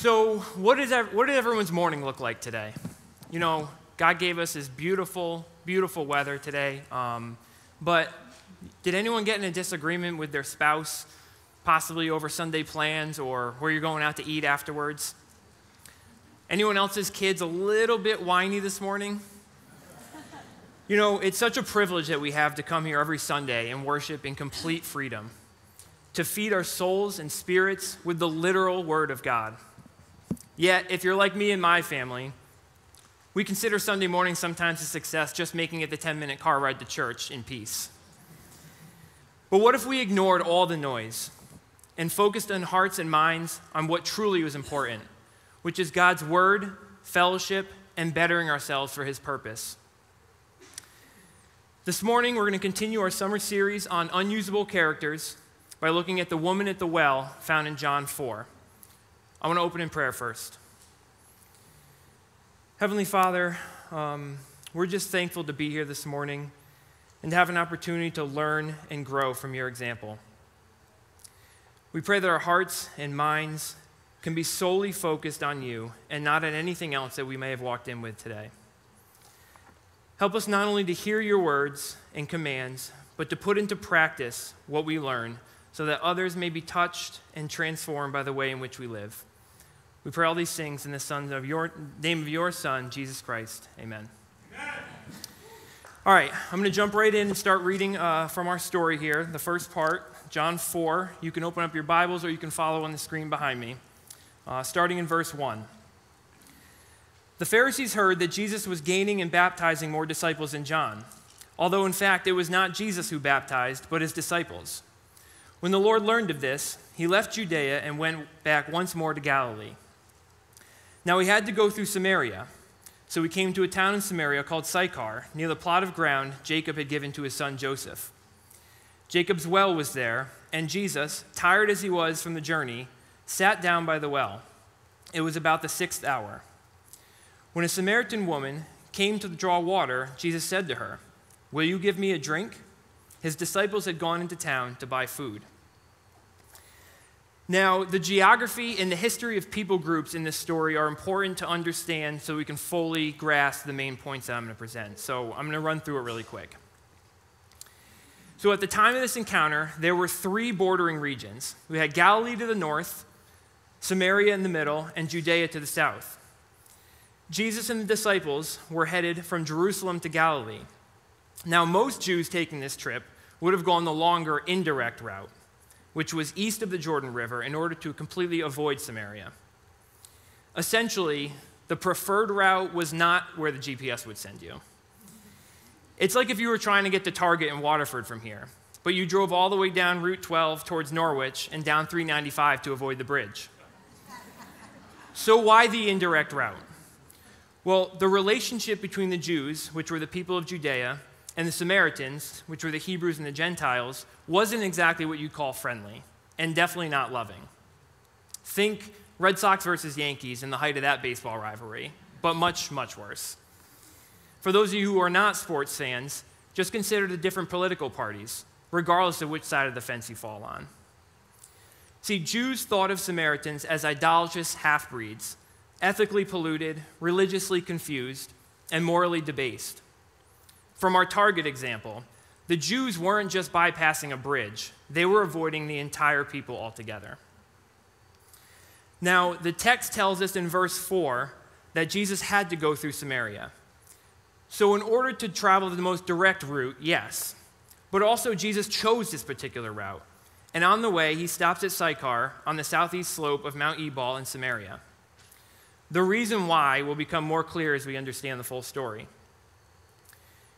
So, what, is, what did everyone's morning look like today? You know, God gave us this beautiful, beautiful weather today. Um, but did anyone get in a disagreement with their spouse, possibly over Sunday plans or where you're going out to eat afterwards? Anyone else's kids a little bit whiny this morning? You know, it's such a privilege that we have to come here every Sunday and worship in complete freedom, to feed our souls and spirits with the literal Word of God. Yet, if you're like me and my family, we consider Sunday morning sometimes a success just making it the 10 minute car ride to church in peace. But what if we ignored all the noise and focused on hearts and minds on what truly was important, which is God's word, fellowship, and bettering ourselves for his purpose? This morning, we're going to continue our summer series on unusable characters by looking at the woman at the well found in John 4. I want to open in prayer first. Heavenly Father, um, we're just thankful to be here this morning and to have an opportunity to learn and grow from your example. We pray that our hearts and minds can be solely focused on you and not on anything else that we may have walked in with today. Help us not only to hear your words and commands, but to put into practice what we learn so that others may be touched and transformed by the way in which we live. We pray all these things in the son of your, name of your Son, Jesus Christ. Amen. Amen. All right, I'm going to jump right in and start reading uh, from our story here. The first part, John 4. You can open up your Bibles or you can follow on the screen behind me, uh, starting in verse 1. The Pharisees heard that Jesus was gaining and baptizing more disciples than John, although in fact it was not Jesus who baptized, but his disciples. When the Lord learned of this, he left Judea and went back once more to Galilee. Now he had to go through Samaria. So he came to a town in Samaria called Sychar, near the plot of ground Jacob had given to his son Joseph. Jacob's well was there, and Jesus, tired as he was from the journey, sat down by the well. It was about the sixth hour. When a Samaritan woman came to draw water, Jesus said to her, Will you give me a drink? His disciples had gone into town to buy food. Now, the geography and the history of people groups in this story are important to understand so we can fully grasp the main points that I'm going to present. So, I'm going to run through it really quick. So, at the time of this encounter, there were three bordering regions. We had Galilee to the north, Samaria in the middle, and Judea to the south. Jesus and the disciples were headed from Jerusalem to Galilee. Now, most Jews taking this trip would have gone the longer, indirect route which was east of the Jordan River, in order to completely avoid Samaria. Essentially, the preferred route was not where the GPS would send you. It's like if you were trying to get to Target in Waterford from here, but you drove all the way down Route 12 towards Norwich and down 395 to avoid the bridge. So, why the indirect route? Well, the relationship between the Jews, which were the people of Judea, and the Samaritans, which were the Hebrews and the Gentiles, wasn't exactly what you'd call friendly, and definitely not loving. Think Red Sox versus Yankees in the height of that baseball rivalry, but much, much worse. For those of you who are not sports fans, just consider the different political parties, regardless of which side of the fence you fall on. See, Jews thought of Samaritans as idolatrous half breeds, ethically polluted, religiously confused, and morally debased. From our target example, the Jews weren't just bypassing a bridge, they were avoiding the entire people altogether. Now, the text tells us in verse 4 that Jesus had to go through Samaria. So, in order to travel the most direct route, yes. But also, Jesus chose this particular route. And on the way, he stops at Sychar on the southeast slope of Mount Ebal in Samaria. The reason why will become more clear as we understand the full story.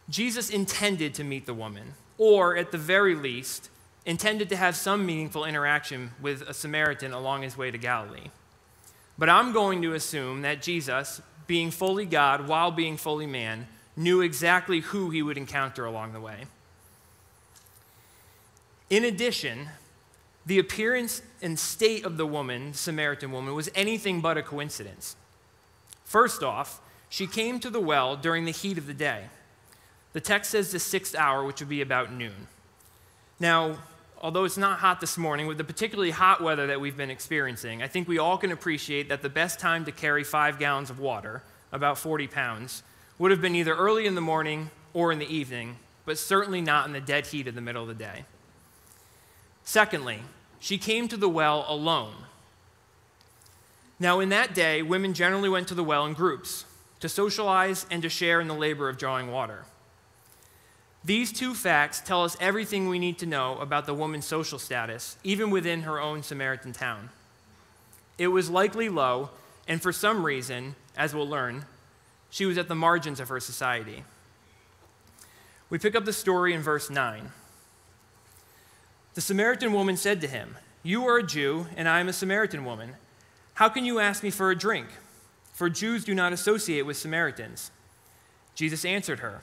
Jesus intended to meet the woman, or at the very least, intended to have some meaningful interaction with a Samaritan along his way to Galilee. But I'm going to assume that Jesus, being fully God while being fully man, knew exactly who he would encounter along the way. In addition, the appearance and state of the woman, Samaritan woman, was anything but a coincidence. First off, she came to the well during the heat of the day. The text says the sixth hour, which would be about noon. Now, although it's not hot this morning, with the particularly hot weather that we've been experiencing, I think we all can appreciate that the best time to carry five gallons of water, about 40 pounds, would have been either early in the morning or in the evening, but certainly not in the dead heat of the middle of the day. Secondly, she came to the well alone. Now, in that day, women generally went to the well in groups to socialize and to share in the labor of drawing water. These two facts tell us everything we need to know about the woman's social status, even within her own Samaritan town. It was likely low, and for some reason, as we'll learn, she was at the margins of her society. We pick up the story in verse 9. The Samaritan woman said to him, You are a Jew, and I am a Samaritan woman. How can you ask me for a drink? For Jews do not associate with Samaritans. Jesus answered her,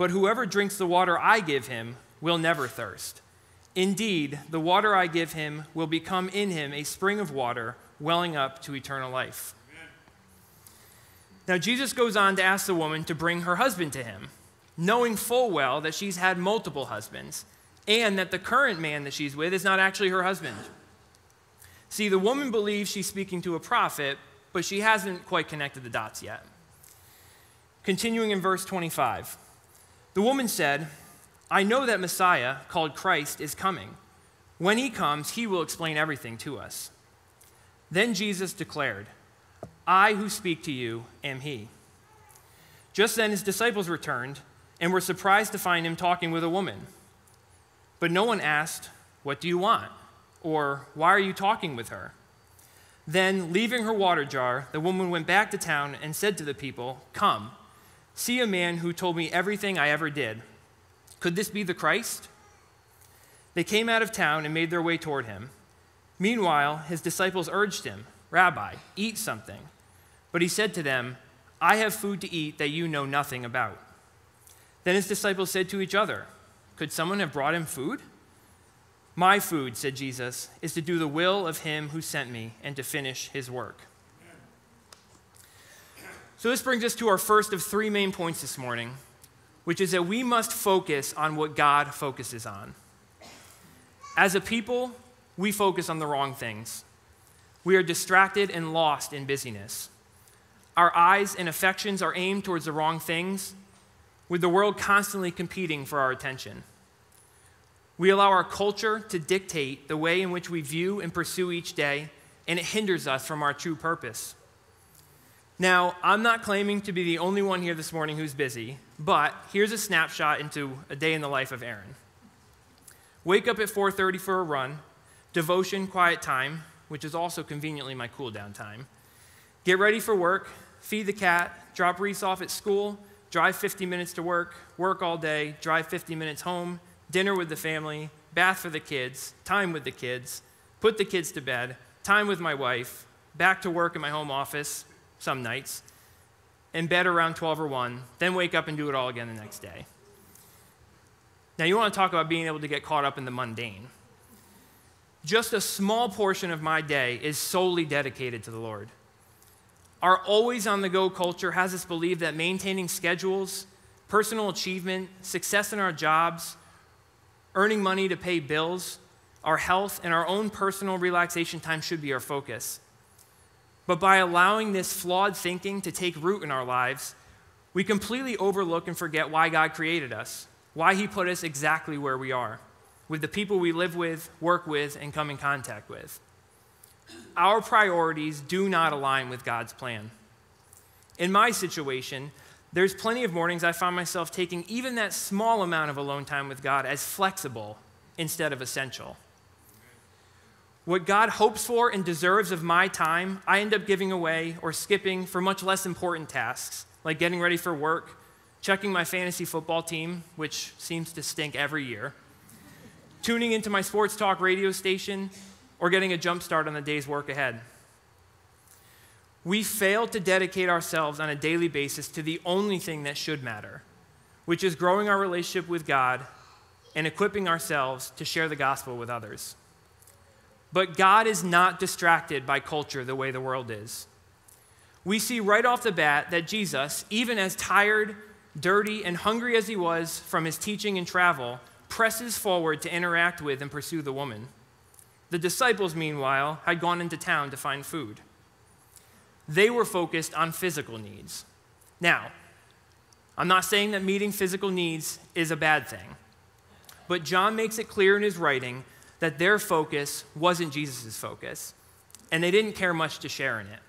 But whoever drinks the water I give him will never thirst. Indeed, the water I give him will become in him a spring of water welling up to eternal life. Now, Jesus goes on to ask the woman to bring her husband to him knowing full well that she's had multiple husbands and that the current man that she's with is not actually her husband. See, the woman believes she's speaking to a prophet, but she hasn't quite connected the dots yet. Continuing in verse 25, the woman said, I know that Messiah, called Christ, is coming. When he comes, he will explain everything to us. Then Jesus declared, I who speak to you am he. Just then his disciples returned and were surprised to find him talking with a woman. But no one asked, What do you want? or Why are you talking with her? Then, leaving her water jar, the woman went back to town and said to the people, Come, see a man who told me everything I ever did. Could this be the Christ? They came out of town and made their way toward him. Meanwhile, his disciples urged him, Rabbi, eat something. But he said to them, I have food to eat that you know nothing about. Then his disciples said to each other, Could someone have brought him food? My food, said Jesus, is to do the will of him who sent me and to finish his work. So, this brings us to our first of three main points this morning, which is that we must focus on what God focuses on. As a people, we focus on the wrong things. We are distracted and lost in busyness. Our eyes and affections are aimed towards the wrong things, with the world constantly competing for our attention. We allow our culture to dictate the way in which we view and pursue each day, and it hinders us from our true purpose. Now, I'm not claiming to be the only one here this morning who's busy, but here's a snapshot into a day in the life of Aaron. Wake up at 4:30 for a run, devotion, quiet time, which is also conveniently my cool down time. Get ready for work, feed the cat, drop Reese off at school, drive 50 minutes to work, work all day, drive 50 minutes home, dinner with the family, bath for the kids, time with the kids, put the kids to bed, time with my wife, back to work in my home office some nights, in bed around 12 or 1, then wake up and do it all again the next day. Now, you want to talk about being able to get caught up in the mundane. Just a small portion of my day is solely dedicated to the Lord. Our always on the go culture has us believe that maintaining schedules, personal achievement, success in our jobs, earning money to pay bills, our health, and our own personal relaxation time should be our focus. But by allowing this flawed thinking to take root in our lives, we completely overlook and forget why God created us, why He put us exactly where we are, with the people we live with, work with, and come in contact with our priorities do not align with God's plan. In my situation, there's plenty of mornings I find myself taking even that small amount of alone time with God as flexible instead of essential. What God hopes for and deserves of my time, I end up giving away or skipping for much less important tasks, like getting ready for work, checking my fantasy football team, which seems to stink every year, tuning into my sports talk radio station, or getting a jump start on the day's work ahead. We fail to dedicate ourselves on a daily basis to the only thing that should matter, which is growing our relationship with God and equipping ourselves to share the gospel with others. But God is not distracted by culture the way the world is. We see right off the bat that Jesus, even as tired, dirty, and hungry as he was from his teaching and travel, presses forward to interact with and pursue the woman. The disciples, meanwhile, had gone into town to find food. They were focused on physical needs. Now, I'm not saying that meeting physical needs is a bad thing, but John makes it clear in his writing that their focus wasn't Jesus' focus, and they didn't care much to share in it.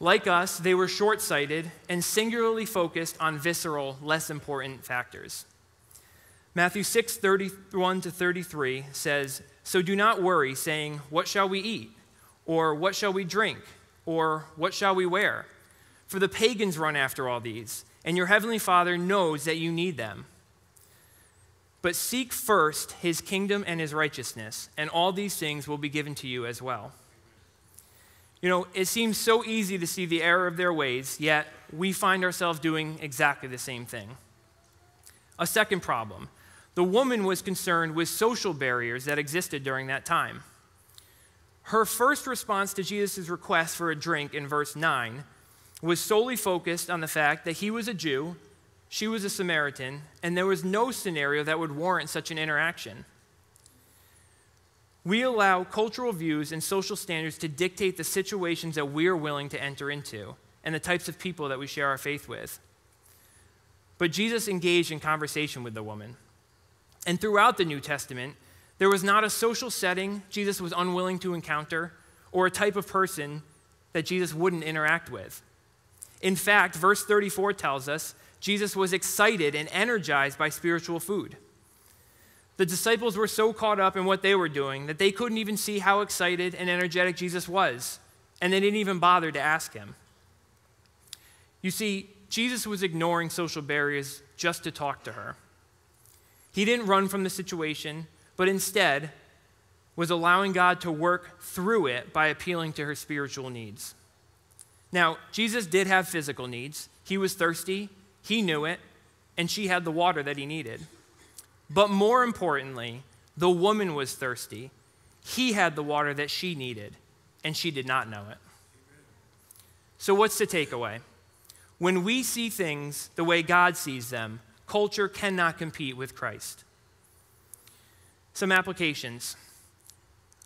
Like us, they were short sighted and singularly focused on visceral, less important factors. Matthew 6 31 to 33 says, So do not worry, saying, What shall we eat? Or what shall we drink? Or what shall we wear? For the pagans run after all these, and your heavenly Father knows that you need them. But seek first his kingdom and his righteousness, and all these things will be given to you as well. You know, it seems so easy to see the error of their ways, yet we find ourselves doing exactly the same thing. A second problem the woman was concerned with social barriers that existed during that time. Her first response to Jesus' request for a drink in verse 9 was solely focused on the fact that he was a Jew she was a Samaritan, and there was no scenario that would warrant such an interaction. We allow cultural views and social standards to dictate the situations that we are willing to enter into and the types of people that we share our faith with. But Jesus engaged in conversation with the woman. And throughout the New Testament, there was not a social setting Jesus was unwilling to encounter or a type of person that Jesus wouldn't interact with. In fact, verse 34 tells us Jesus was excited and energized by spiritual food. The disciples were so caught up in what they were doing that they couldn't even see how excited and energetic Jesus was, and they didn't even bother to ask him. You see, Jesus was ignoring social barriers just to talk to her. He didn't run from the situation, but instead was allowing God to work through it by appealing to her spiritual needs. Now, Jesus did have physical needs. He was thirsty, he knew it, and she had the water that he needed. But more importantly, the woman was thirsty. He had the water that she needed, and she did not know it. So, what's the takeaway? When we see things the way God sees them, culture cannot compete with Christ. Some applications.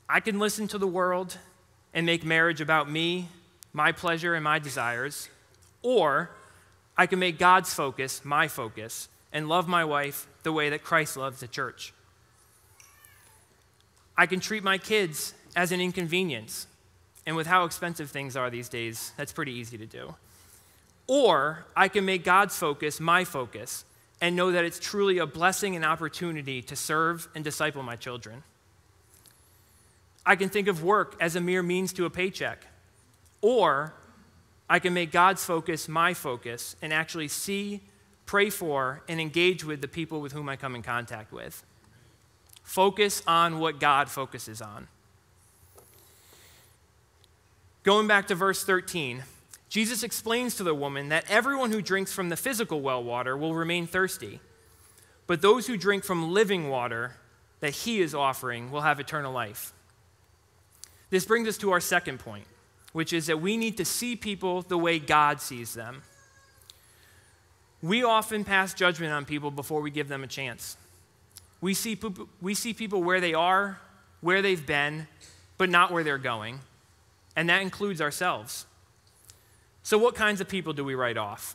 I can listen to the world and make marriage about me, my pleasure, and my desires, or I can make God's focus my focus and love my wife the way that Christ loves the church. I can treat my kids as an inconvenience. And with how expensive things are these days, that's pretty easy to do. Or I can make God's focus my focus and know that it's truly a blessing and opportunity to serve and disciple my children. I can think of work as a mere means to a paycheck. Or I can make God's focus my focus and actually see, pray for, and engage with the people with whom I come in contact with. Focus on what God focuses on. Going back to verse 13, Jesus explains to the woman that everyone who drinks from the physical well water will remain thirsty, but those who drink from living water that he is offering will have eternal life. This brings us to our second point which is that we need to see people the way God sees them. We often pass judgment on people before we give them a chance. We see, we see people where they are, where they've been, but not where they're going. And that includes ourselves. So, what kinds of people do we write off?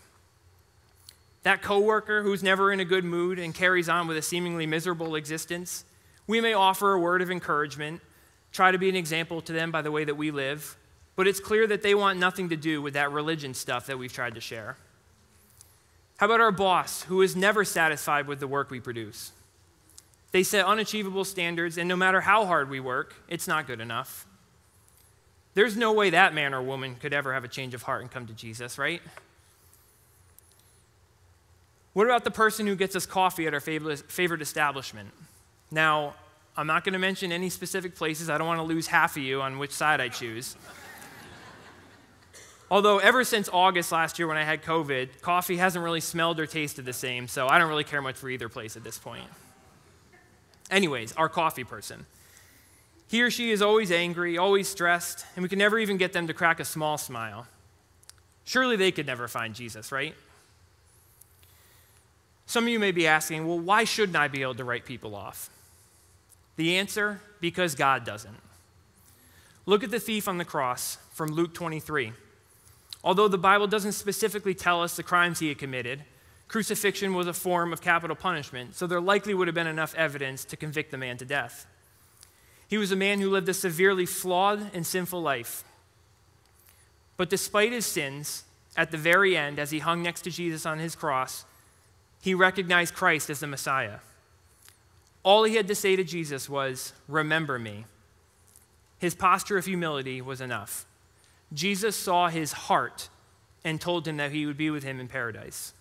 That coworker who's never in a good mood and carries on with a seemingly miserable existence, we may offer a word of encouragement, try to be an example to them by the way that we live, but it's clear that they want nothing to do with that religion stuff that we've tried to share. How about our boss, who is never satisfied with the work we produce? They set unachievable standards, and no matter how hard we work, it's not good enough. There's no way that man or woman could ever have a change of heart and come to Jesus, right? What about the person who gets us coffee at our favorite establishment? Now, I'm not going to mention any specific places. I don't want to lose half of you on which side I choose. Although, ever since August last year when I had COVID, coffee hasn't really smelled or tasted the same, so I don't really care much for either place at this point. Anyways, our coffee person. He or she is always angry, always stressed, and we can never even get them to crack a small smile. Surely they could never find Jesus, right? Some of you may be asking, well, why shouldn't I be able to write people off? The answer because God doesn't. Look at the thief on the cross from Luke 23. Although the Bible doesn't specifically tell us the crimes he had committed, crucifixion was a form of capital punishment, so there likely would have been enough evidence to convict the man to death. He was a man who lived a severely flawed and sinful life. But despite his sins, at the very end, as he hung next to Jesus on his cross, he recognized Christ as the Messiah. All he had to say to Jesus was, Remember me. His posture of humility was enough. Jesus saw his heart and told him that he would be with him in paradise.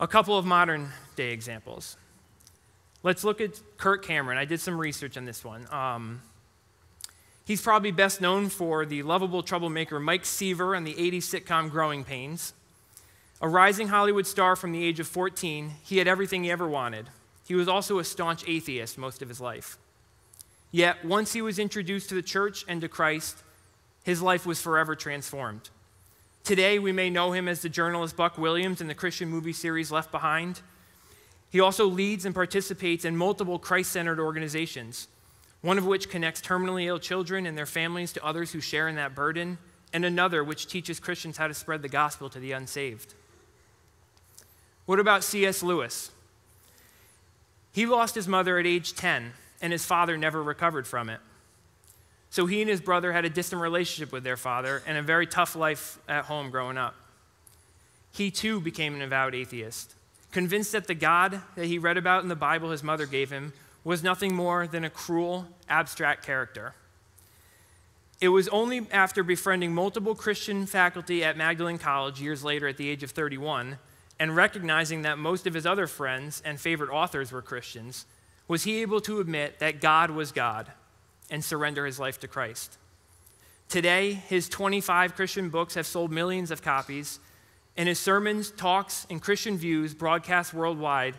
A couple of modern day examples. Let's look at Kirk Cameron. I did some research on this one. Um, he's probably best known for the lovable troublemaker Mike Seaver on the 80s sitcom Growing Pains. A rising Hollywood star from the age of 14, he had everything he ever wanted. He was also a staunch atheist most of his life. Yet, once he was introduced to the church and to Christ, his life was forever transformed. Today, we may know him as the journalist Buck Williams in the Christian movie series Left Behind. He also leads and participates in multiple Christ centered organizations, one of which connects terminally ill children and their families to others who share in that burden, and another which teaches Christians how to spread the gospel to the unsaved. What about C.S. Lewis? He lost his mother at age 10 and his father never recovered from it. So he and his brother had a distant relationship with their father and a very tough life at home growing up. He too became an avowed atheist, convinced that the God that he read about in the Bible his mother gave him was nothing more than a cruel, abstract character. It was only after befriending multiple Christian faculty at Magdalen College years later at the age of 31 and recognizing that most of his other friends and favorite authors were Christians was he able to admit that God was God and surrender his life to Christ. Today, his 25 Christian books have sold millions of copies, and his sermons, talks, and Christian views broadcast worldwide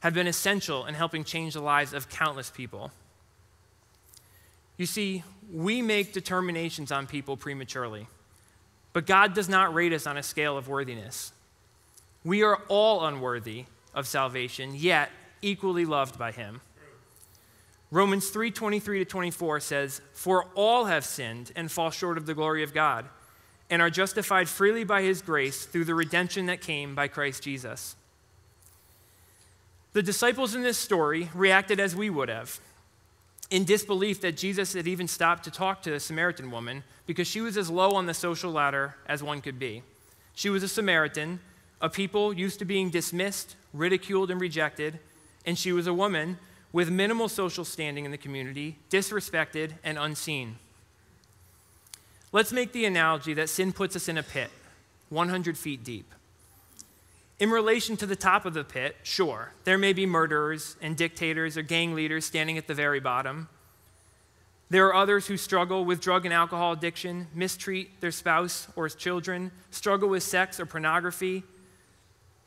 have been essential in helping change the lives of countless people. You see, we make determinations on people prematurely, but God does not rate us on a scale of worthiness. We are all unworthy of salvation, yet equally loved by him. Romans 3:23 to 24 says, "For all have sinned and fall short of the glory of God, and are justified freely by his grace through the redemption that came by Christ Jesus." The disciples in this story reacted as we would have, in disbelief that Jesus had even stopped to talk to the Samaritan woman because she was as low on the social ladder as one could be. She was a Samaritan, a people used to being dismissed, ridiculed, and rejected, and she was a woman with minimal social standing in the community, disrespected and unseen. Let's make the analogy that sin puts us in a pit, 100 feet deep. In relation to the top of the pit, sure, there may be murderers and dictators or gang leaders standing at the very bottom. There are others who struggle with drug and alcohol addiction, mistreat their spouse or children, struggle with sex or pornography,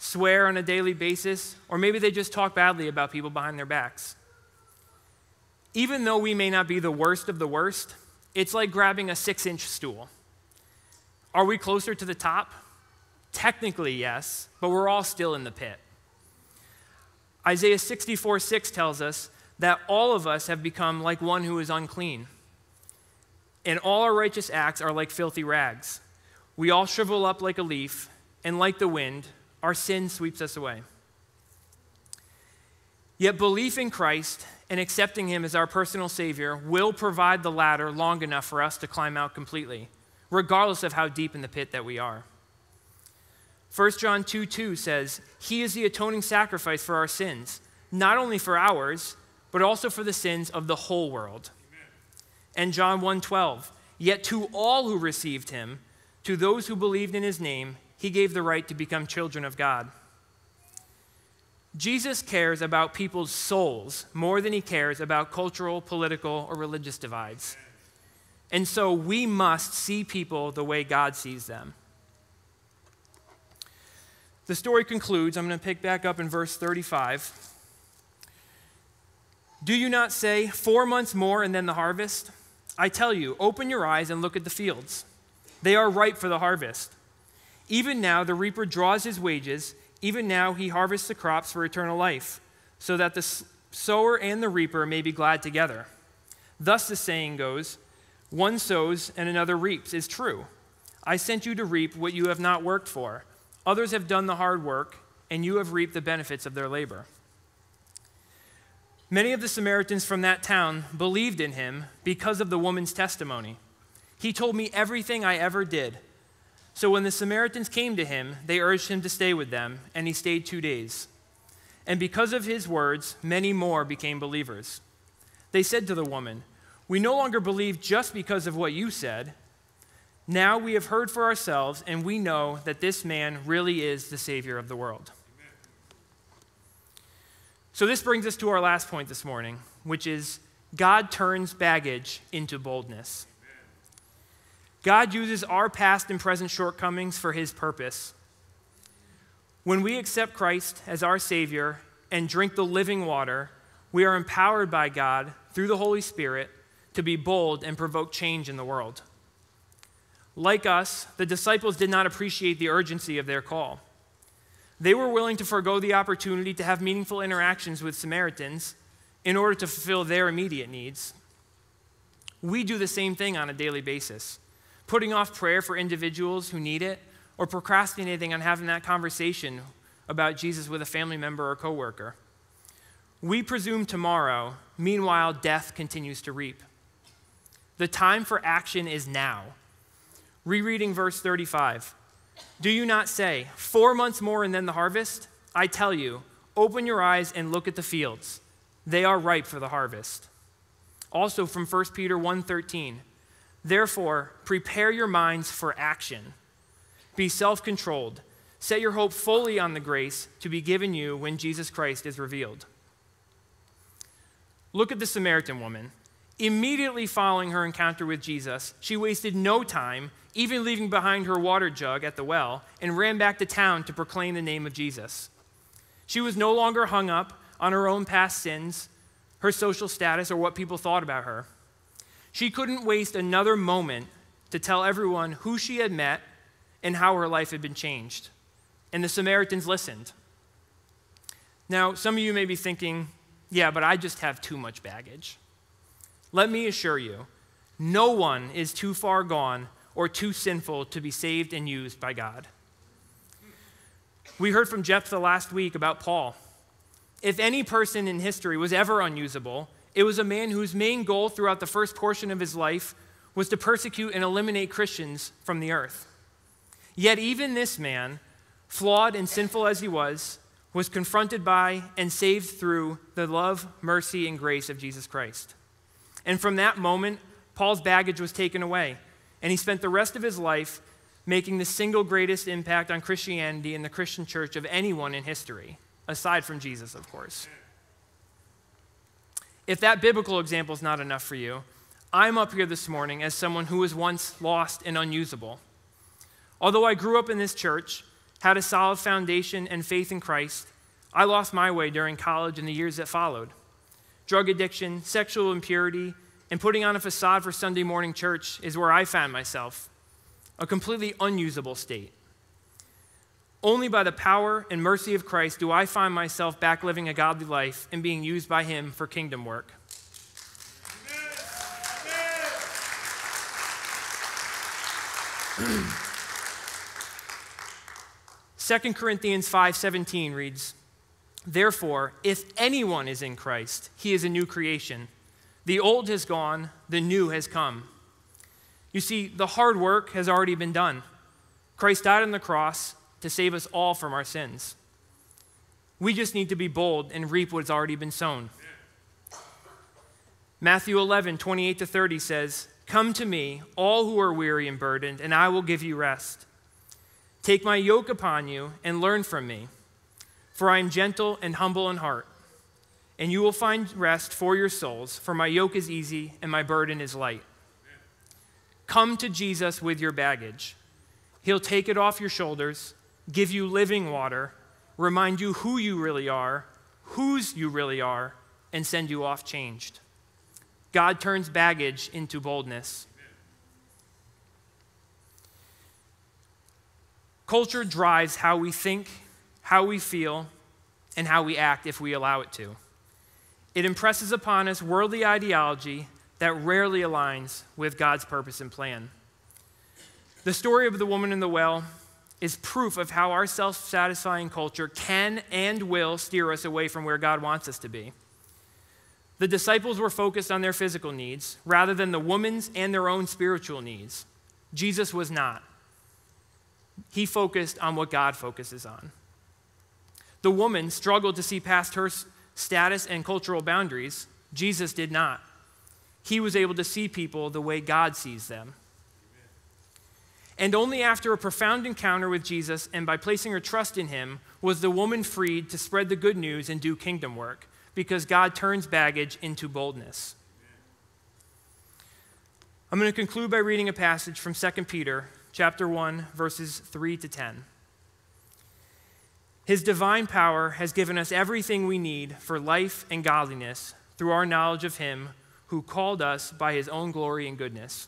swear on a daily basis, or maybe they just talk badly about people behind their backs. Even though we may not be the worst of the worst, it's like grabbing a six inch stool. Are we closer to the top? Technically, yes, but we're all still in the pit. Isaiah 64 6 tells us that all of us have become like one who is unclean, and all our righteous acts are like filthy rags. We all shrivel up like a leaf, and like the wind, our sin sweeps us away. Yet belief in Christ and accepting Him as our personal Savior will provide the ladder long enough for us to climb out completely, regardless of how deep in the pit that we are. 1 John 2 2 says, He is the atoning sacrifice for our sins, not only for ours, but also for the sins of the whole world. Amen. And John 1 12, Yet to all who received Him, to those who believed in His name, he gave the right to become children of God. Jesus cares about people's souls more than he cares about cultural, political, or religious divides. And so we must see people the way God sees them. The story concludes. I'm going to pick back up in verse 35. Do you not say, Four months more and then the harvest? I tell you, open your eyes and look at the fields. They are ripe for the harvest. Even now, the reaper draws his wages. Even now, he harvests the crops for eternal life, so that the sower and the reaper may be glad together. Thus, the saying goes one sows and another reaps is true. I sent you to reap what you have not worked for. Others have done the hard work, and you have reaped the benefits of their labor. Many of the Samaritans from that town believed in him because of the woman's testimony. He told me everything I ever did. So when the Samaritans came to him, they urged him to stay with them, and he stayed two days. And because of his words, many more became believers. They said to the woman, We no longer believe just because of what you said. Now we have heard for ourselves, and we know that this man really is the Savior of the world. So, this brings us to our last point this morning, which is God turns baggage into boldness. God uses our past and present shortcomings for his purpose. When we accept Christ as our Savior and drink the living water, we are empowered by God through the Holy Spirit to be bold and provoke change in the world. Like us, the disciples did not appreciate the urgency of their call. They were willing to forego the opportunity to have meaningful interactions with Samaritans in order to fulfill their immediate needs. We do the same thing on a daily basis, putting off prayer for individuals who need it or procrastinating on having that conversation about Jesus with a family member or coworker. We presume tomorrow, meanwhile, death continues to reap. The time for action is now. Rereading verse 35. Do you not say, Four months more and then the harvest? I tell you, open your eyes and look at the fields. They are ripe for the harvest. Also from 1 Peter 1:13. Therefore, prepare your minds for action. Be self-controlled. Set your hope fully on the grace to be given you when Jesus Christ is revealed. Look at the Samaritan woman. Immediately following her encounter with Jesus, she wasted no time even leaving behind her water jug at the well, and ran back to town to proclaim the name of Jesus. She was no longer hung up on her own past sins, her social status, or what people thought about her. She couldn't waste another moment to tell everyone who she had met and how her life had been changed. And the Samaritans listened. Now, some of you may be thinking, yeah, but I just have too much baggage. Let me assure you, no one is too far gone or too sinful to be saved and used by God. We heard from Jephthah last week about Paul. If any person in history was ever unusable, it was a man whose main goal throughout the first portion of his life was to persecute and eliminate Christians from the earth. Yet, even this man, flawed and sinful as he was, was confronted by and saved through the love, mercy, and grace of Jesus Christ. And from that moment, Paul's baggage was taken away and he spent the rest of his life making the single greatest impact on Christianity and the Christian church of anyone in history, aside from Jesus, of course. If that biblical example is not enough for you, I'm up here this morning as someone who was once lost and unusable. Although I grew up in this church, had a solid foundation and faith in Christ, I lost my way during college and the years that followed. Drug addiction, sexual impurity, and putting on a facade for Sunday morning church is where I found myself, a completely unusable state. Only by the power and mercy of Christ do I find myself back living a godly life and being used by Him for kingdom work. Second Corinthians 5:17 reads, "Therefore, if anyone is in Christ, he is a new creation. The old has gone, the new has come. You see, the hard work has already been done. Christ died on the cross to save us all from our sins. We just need to be bold and reap what's already been sown. Matthew 11, 28 to 30 says, Come to me, all who are weary and burdened, and I will give you rest. Take my yoke upon you and learn from me, For I am gentle and humble in heart, and you will find rest for your souls, for my yoke is easy and my burden is light. Come to Jesus with your baggage. He'll take it off your shoulders, give you living water, remind you who you really are, whose you really are, and send you off changed. God turns baggage into boldness. Culture drives how we think, how we feel, and how we act if we allow it to. It impresses upon us worldly ideology that rarely aligns with God's purpose and plan. The story of the woman in the well is proof of how our self satisfying culture can and will steer us away from where God wants us to be. The disciples were focused on their physical needs rather than the woman's and their own spiritual needs. Jesus was not. He focused on what God focuses on. The woman struggled to see past her status and cultural boundaries. Jesus did not. He was able to see people the way God sees them. And only after a profound encounter with Jesus and by placing her trust in him was the woman freed to spread the good news and do kingdom work because God turns baggage into boldness. I'm going to conclude by reading a passage from 2 Peter chapter 1 verses 3 to 10. His divine power has given us everything we need for life and godliness through our knowledge of him who called us by his own glory and goodness.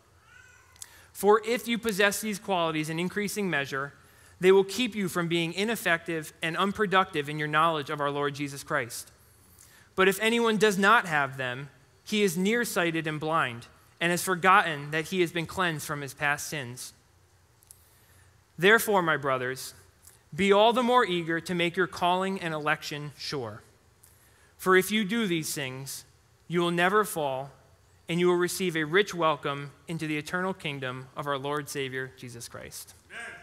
For if you possess these qualities in increasing measure, they will keep you from being ineffective and unproductive in your knowledge of our Lord Jesus Christ. But if anyone does not have them, he is nearsighted and blind, and has forgotten that he has been cleansed from his past sins. Therefore, my brothers, be all the more eager to make your calling and election sure. For if you do these things, you will never fall, and you will receive a rich welcome into the eternal kingdom of our Lord Savior, Jesus Christ. Amen.